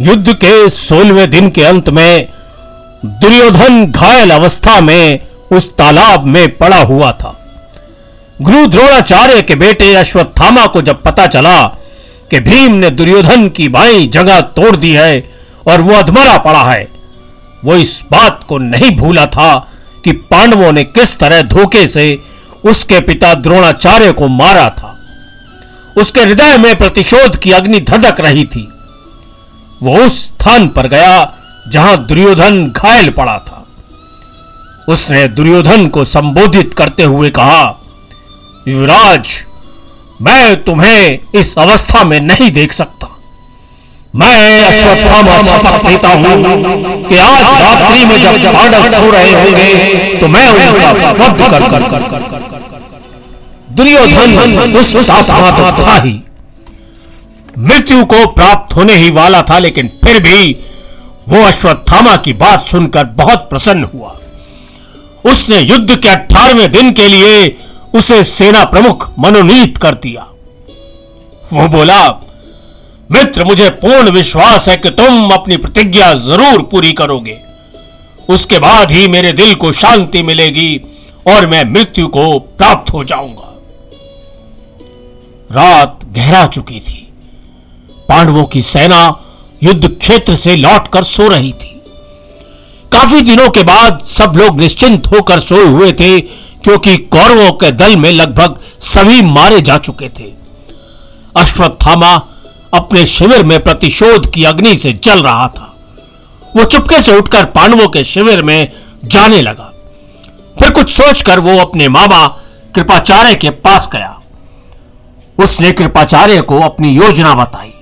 युद्ध के सोलहवें दिन के अंत में दुर्योधन घायल अवस्था में उस तालाब में पड़ा हुआ था। गुरु द्रोणाचार्य के बेटे अश्वत्थामा को जब पता चला कि भीम ने दुर्योधन की बाई जगह तोड़ दी है और वो अधमरा पड़ा है, वो इस बात को नहीं भूला था कि पांडवों ने किस तरह धोखे से उसके पिता द्रोणाचार्य को मारा था। उसके हृदय में प्रतिशोध की अग्नि धधक रही थी। वो उस स्थान पर गया जहाँ दुर्योधन घायल पड़ा था। उसने दुर्योधन को संबोधित करते हुए कहा, युवराज, मैं तुम्हें इस अवस्था में नहीं देख सकता। मैं देता हूँ कि आज रात्रि में जब पांडव सो रहे होंगे तो मैं उनका दुर्योधन उस था ही। मृत्यु को प्राप्त होने ही वाला था, लेकिन फिर भी वो अश्वत्थामा की बात सुनकर बहुत प्रसन्न हुआ। उसने युद्ध के अठारहवें दिन के लिए उसे सेना प्रमुख मनोनीत कर दिया। वो बोला, मित्र, मुझे पूर्ण विश्वास है कि तुम अपनी प्रतिज्ञा ज़रूर पूरी करोगे। उसके बाद ही मेरे दिल को शांति मिलेगी और मैं मृत्यु को प्राप्त हो जाऊँगा। रात गहरा चुकी थी। पांडवों की सेना युद्ध क्षेत्र से लौटकर सो रही थी। काफ़ी दिनों के बाद सब लोग निश्चिंत होकर सोए हुए थे, क्योंकि कौरवों के दल में लगभग सभी मारे जा चुके थे। अश्वत्थामा अपने शिविर में प्रतिशोध की अग्नि से जल रहा था। वो चुपके से उठकर पांडवों के शिविर में जाने लगा। फिर कुछ सोचकर वो अपने मामा कृपाचार्य के पास गया। उसने कृपाचार्य को अपनी योजना बताई।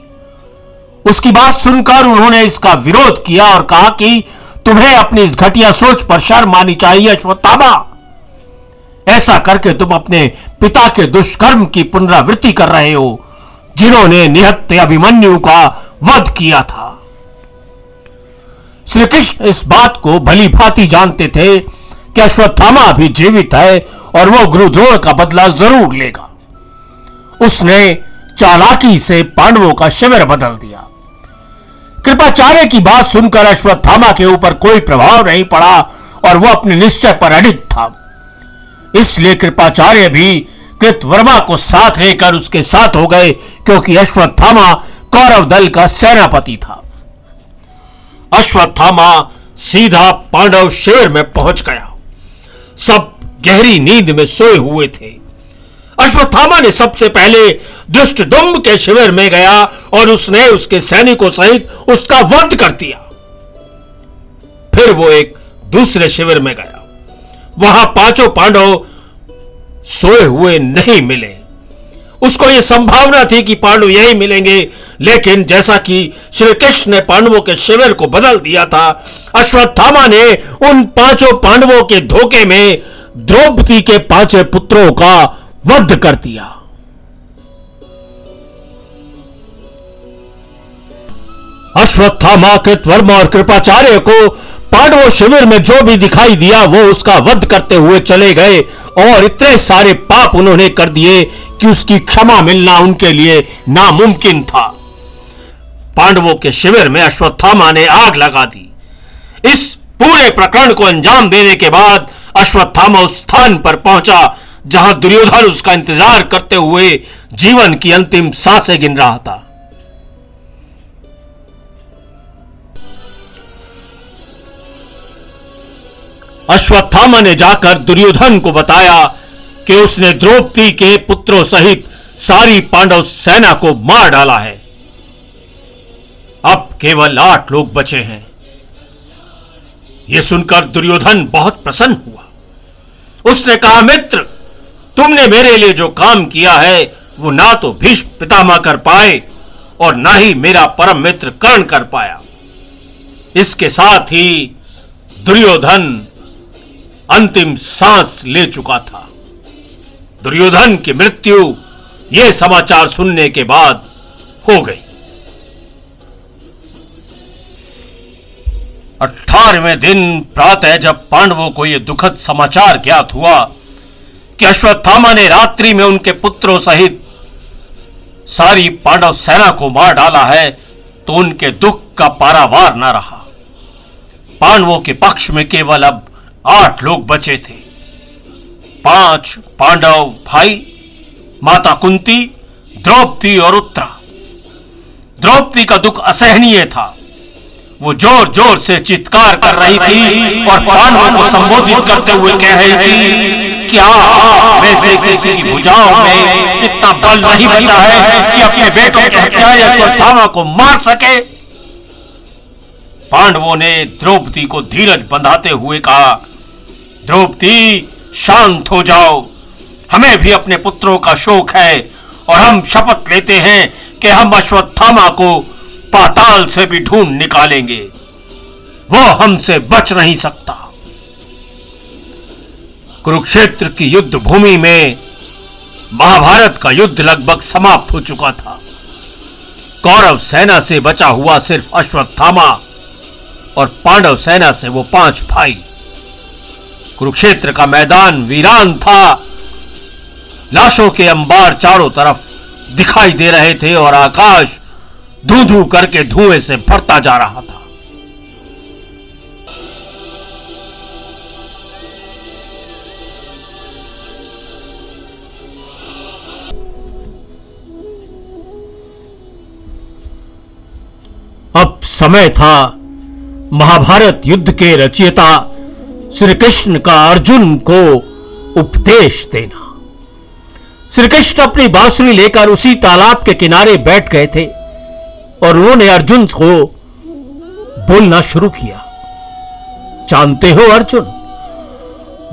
उसकी बात सुनकर उन्होंने इसका विरोध किया और कहा कि तुम्हें अपनी इस घटिया सोच पर शर्म आनी चाहिए, अश्वत्थामा। ऐसा करके तुम अपने पिता के दुष्कर्म की पुनरावृत्ति कर रहे हो, जिन्होंने निहत्य अभिमन्यु का वध किया था। श्री कृष्ण इस बात को भली भांति जानते थे कि अश्वत्थामा अभी जीवित है और वो गुरुद्रोण का बदला ज़रूर लेगा। उसने चालाकी से पांडवों का शिविर बदल दिया। कृपाचार्य की बात सुनकर अश्वत्थामा के ऊपर कोई प्रभाव नहीं पड़ा और वो अपने निश्चय पर अडिग था। इसलिए कृपाचार्य भी कृतवर्मा को साथ लेकर उसके साथ हो गए, क्योंकि अश्वत्थामा कौरव दल का सेनापति था। अश्वत्थामा सीधा पांडव शिविर में पहुँच गया। सब गहरी नींद में सोए हुए थे। अश्वत्थामा ने सबसे पहले दुष्ट दुम्ब के शिविर में गया और उसने उसके सैनिकों सहित उसका वध कर दिया। फिर वो एक दूसरे शिविर में गया। वहाँ पाँचों पांडव सोए हुए नहीं मिले। उसको यह संभावना थी कि पांडव यही मिलेंगे, लेकिन जैसा कि श्री कृष्ण ने पांडवों के शिविर को बदल दिया था, अश्वत्थामा ने उन पाँचों पांडवों के धोखे में द्रौपदी के पाँचों पुत्रों का वध कर दिया। अश्वत्थामा कृतवर्मा और कृपाचार्य को पांडवों शिविर में जो भी दिखाई दिया, वो उसका वध करते हुए चले गए और इतने सारे पाप उन्होंने कर दिए कि उसकी क्षमा मिलना उनके लिए नामुमकिन था। पांडवों के शिविर में अश्वत्थामा ने आग लगा दी। इस पूरे प्रकरण को अंजाम देने के बाद अश्वत्थामा उस स्थान पर पहुँचा जहाँ दुर्योधन उसका इंतज़ार करते हुए जीवन की अंतिम साँसें गिन रहा था। अश्वत्थामा ने जाकर दुर्योधन को बताया कि उसने द्रौपदी के पुत्रों सहित सारी पांडव सेना को मार डाला है। अब केवल आठ लोग बचे हैं। यह सुनकर दुर्योधन बहुत प्रसन्न हुआ। उसने कहा, मित्र तुमने मेरे लिए जो काम किया है, वो ना तो भीष्म पितामह कर पाए और ना ही मेरा परम मित्र कर्ण कर पाया। इसके साथ ही दुर्योधन अंतिम सांस ले चुका था। दुर्योधन की मृत्यु यह समाचार सुनने के बाद हो गई। अठारहवें दिन प्रातः जब पांडवों को यह दुखद समाचार ज्ञात हुआ कि अश्वत्थामा ने रात्रि में उनके पुत्रों सहित सारी पांडव सेना को मार डाला है तो उनके दुख का पारावार न रहा। पांडवों के पक्ष में केवल अब आठ लोग बचे थे। पाँच पांडव भाई, माता कुंती, द्रौपदी और उत्तरा। द्रौपदी का दुख असहनीय था। वो ज़ोर ज़ोर से चित्कार कर रही थी और पांडवों को संबोधित करते हुए कह रही थी क्या। वैसे किसी की भुजाओं में इतना बल नहीं बचा है कि अपने बेटों के हत्या या अश्वत्थामा को मार सके। पांडवों ने द्रौपदी को धीरज बंधाते हुए कहा, द्रौपदी, शांत हो जाओ। हमें भी अपने पुत्रों का शोक है और हम शपथ लेते हैं कि हम अश्वत्थामा को पाताल से भी ढूंढ निकालेंगे। वो हमसे बच नहीं सकता। कुरुक्षेत्र की युद्ध भूमि में महाभारत का युद्ध लगभग समाप्त हो चुका था। कौरव सेना से बचा हुआ सिर्फ़ अश्वत्थामा और पांडव सेना से वो पाँच भाई। कुरुक्षेत्र का मैदान वीरान था। लाशों के अंबार चारों तरफ़ दिखाई दे रहे थे और आकाश धू धू करके धुएँ से भरता जा रहा था। समय था। महाभारत युद्ध के रचयिता श्री कृष्ण का अर्जुन को उपदेश देना। श्री कृष्ण अपनी बांसुरी लेकर उसी तालाब के किनारे बैठ गए थे और उन्होंने अर्जुन को बोलना शुरू किया। जानते हो अर्जुन,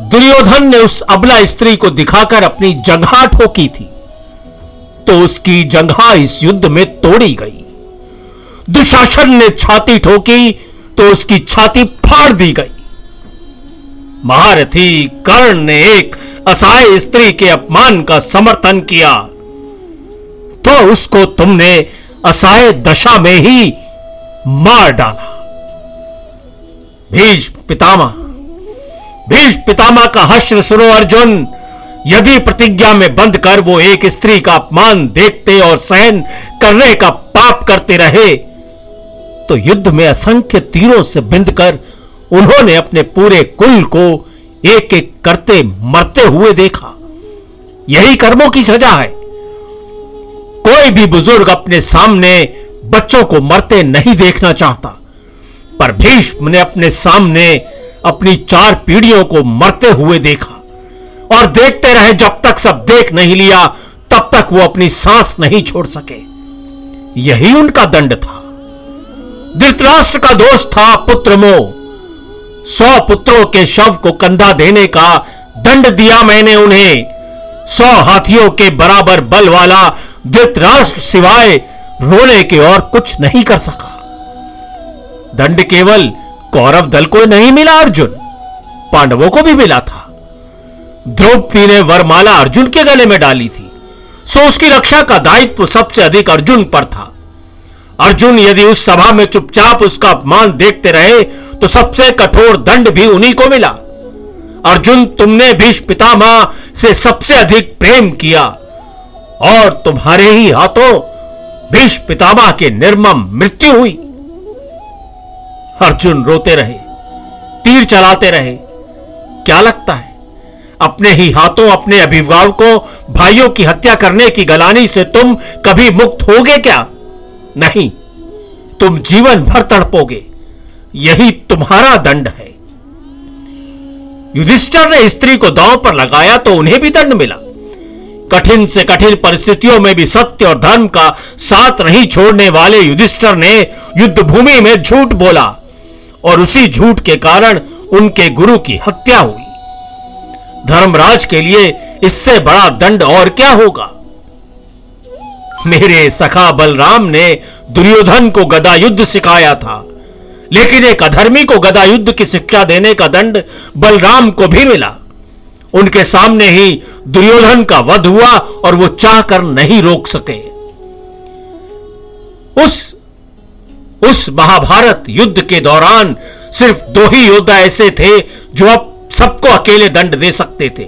दुर्योधन ने उस अबला स्त्री को दिखाकर अपनी जंघा ठोकी थी तो उसकी जंघा इस युद्ध में तोड़ी गई। दुशासन ने छाती ठोकी तो उसकी छाती फाड़ दी गई। महारथी कर्ण ने एक असहाय स्त्री के अपमान का समर्थन किया। तो उसको तुमने असहाय दशा में ही मार डाला। भीष्म पितामह भीष्म पितामह का हश्र सुनो अर्जुन। यदि प्रतिज्ञा में बंद कर वो एक स्त्री का अपमान देखते और सहन करने का पाप करते रहे तो युद्ध में असंख्य तीरों से बिंद कर उन्होंने अपने पूरे कुल को एक एक करते मरते हुए देखा। यही कर्मों की सजा है। कोई भी बुज़ुर्ग अपने सामने बच्चों को मरते नहीं देखना चाहता, पर भीष्म ने अपने सामने अपनी चार पीढ़ियों को मरते हुए देखा और देखते रहे, जब तक सब देख नहीं लिया, तब तक वो अपनी सांस नहीं छोड़ सके। यही उनका दंड था। धृतराष्ट्र का दोष था पुत्र मोह। सौ पुत्रों के शव को कंधा देने का दंड दिया मैंने उन्हें। सौ हाथियों के बराबर बल वाला धृतराष्ट्र सिवाय रोने के और कुछ नहीं कर सका। दंड केवल कौरव दल को नहीं मिला अर्जुन, पांडवों को भी मिला था। द्रौपदी ने वरमाला अर्जुन के गले में डाली थी, सो उसकी रक्षा का दायित्व सबसे अधिक अर्जुन पर था। अर्जुन यदि उस सभा में चुपचाप उसका अपमान देखते रहे तो सबसे कठोर दंड भी उन्हीं को मिला। अर्जुन तुमने भीष्म पितामह से सबसे अधिक प्रेम किया, और तुम्हारे ही हाथों भीष्म पितामह के निर्मम मृत्यु हुई। अर्जुन रोते रहे, तीर चलाते रहे। क्या लगता है, अपने ही हाथों, अपने अभिभावकों, भाइयों की हत्या करने की गलानी से तुम कभी मुक्त होगे क्या? नहीं, तुम जीवन भर तड़पोगे, यही तुम्हारा दंड है। युधिष्ठर ने स्त्री को दांव पर लगाया तो उन्हें भी दंड मिला। कठिन से कठिन परिस्थितियों में भी सत्य और धर्म का साथ नहीं छोड़ने वाले युधिष्ठर ने युद्ध भूमि में झूठ बोला और उसी झूठ के कारण उनके गुरु की हत्या हुई। धर्मराज के लिए इससे बड़ा दंड और क्या होगा? मेरे सखा बलराम ने दुर्योधन को गदा युद्ध सिखाया था। लेकिन एक अधर्मी को गदा युद्ध की शिक्षा देने का दंड बलराम को भी मिला। उनके सामने ही दुर्योधन का वध हुआ और वो चाहकर नहीं रोक सके। उस उस महाभारत युद्ध के दौरान सिर्फ़ दो ही योद्धा ऐसे थे जो अब सबको अकेले दंड दे सकते थे।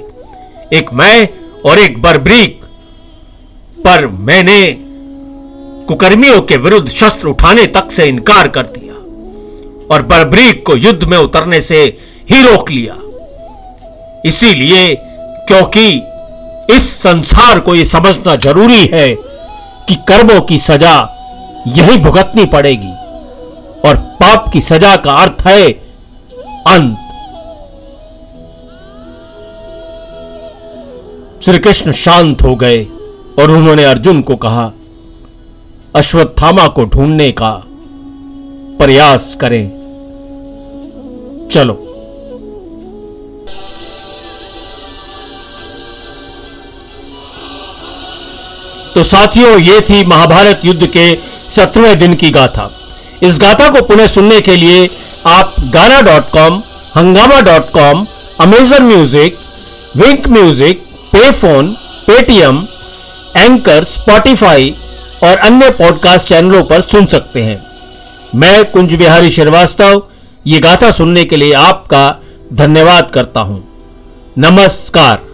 एक मैं और एक बर्ब्रीक। पर मैंने कुकर्मियों के विरुद्ध शस्त्र उठाने तक से इनकार कर दिया और बरबरीक को युद्ध में उतरने से ही रोक लिया। इसीलिए क्योंकि इस संसार को यह समझना ज़रूरी है कि कर्मों की सजा यही भुगतनी पड़ेगी और पाप की सजा का अर्थ है अंत। श्री कृष्ण शांत हो गए। और उन्होंने अर्जुन को कहा, अश्वत्थामा को ढूँढने का प्रयास करें। चलो। तो साथियों, ये थी महाभारत युद्ध के सत्रहवें दिन की गाथा। इस गाथा को पुनः सुनने के लिए आप Gaana dot com, Hungama dot com, Amazon music, Wynk music, पे फ़ोन, पेटीएम एंकर, स्पॉटिफाई और अन्य पॉडकास्ट चैनलों पर सुन सकते हैं। मैं कुंज बिहारी श्रीवास्तव, ये गाथा सुनने के लिए आपका धन्यवाद करता हूँ। नमस्कार।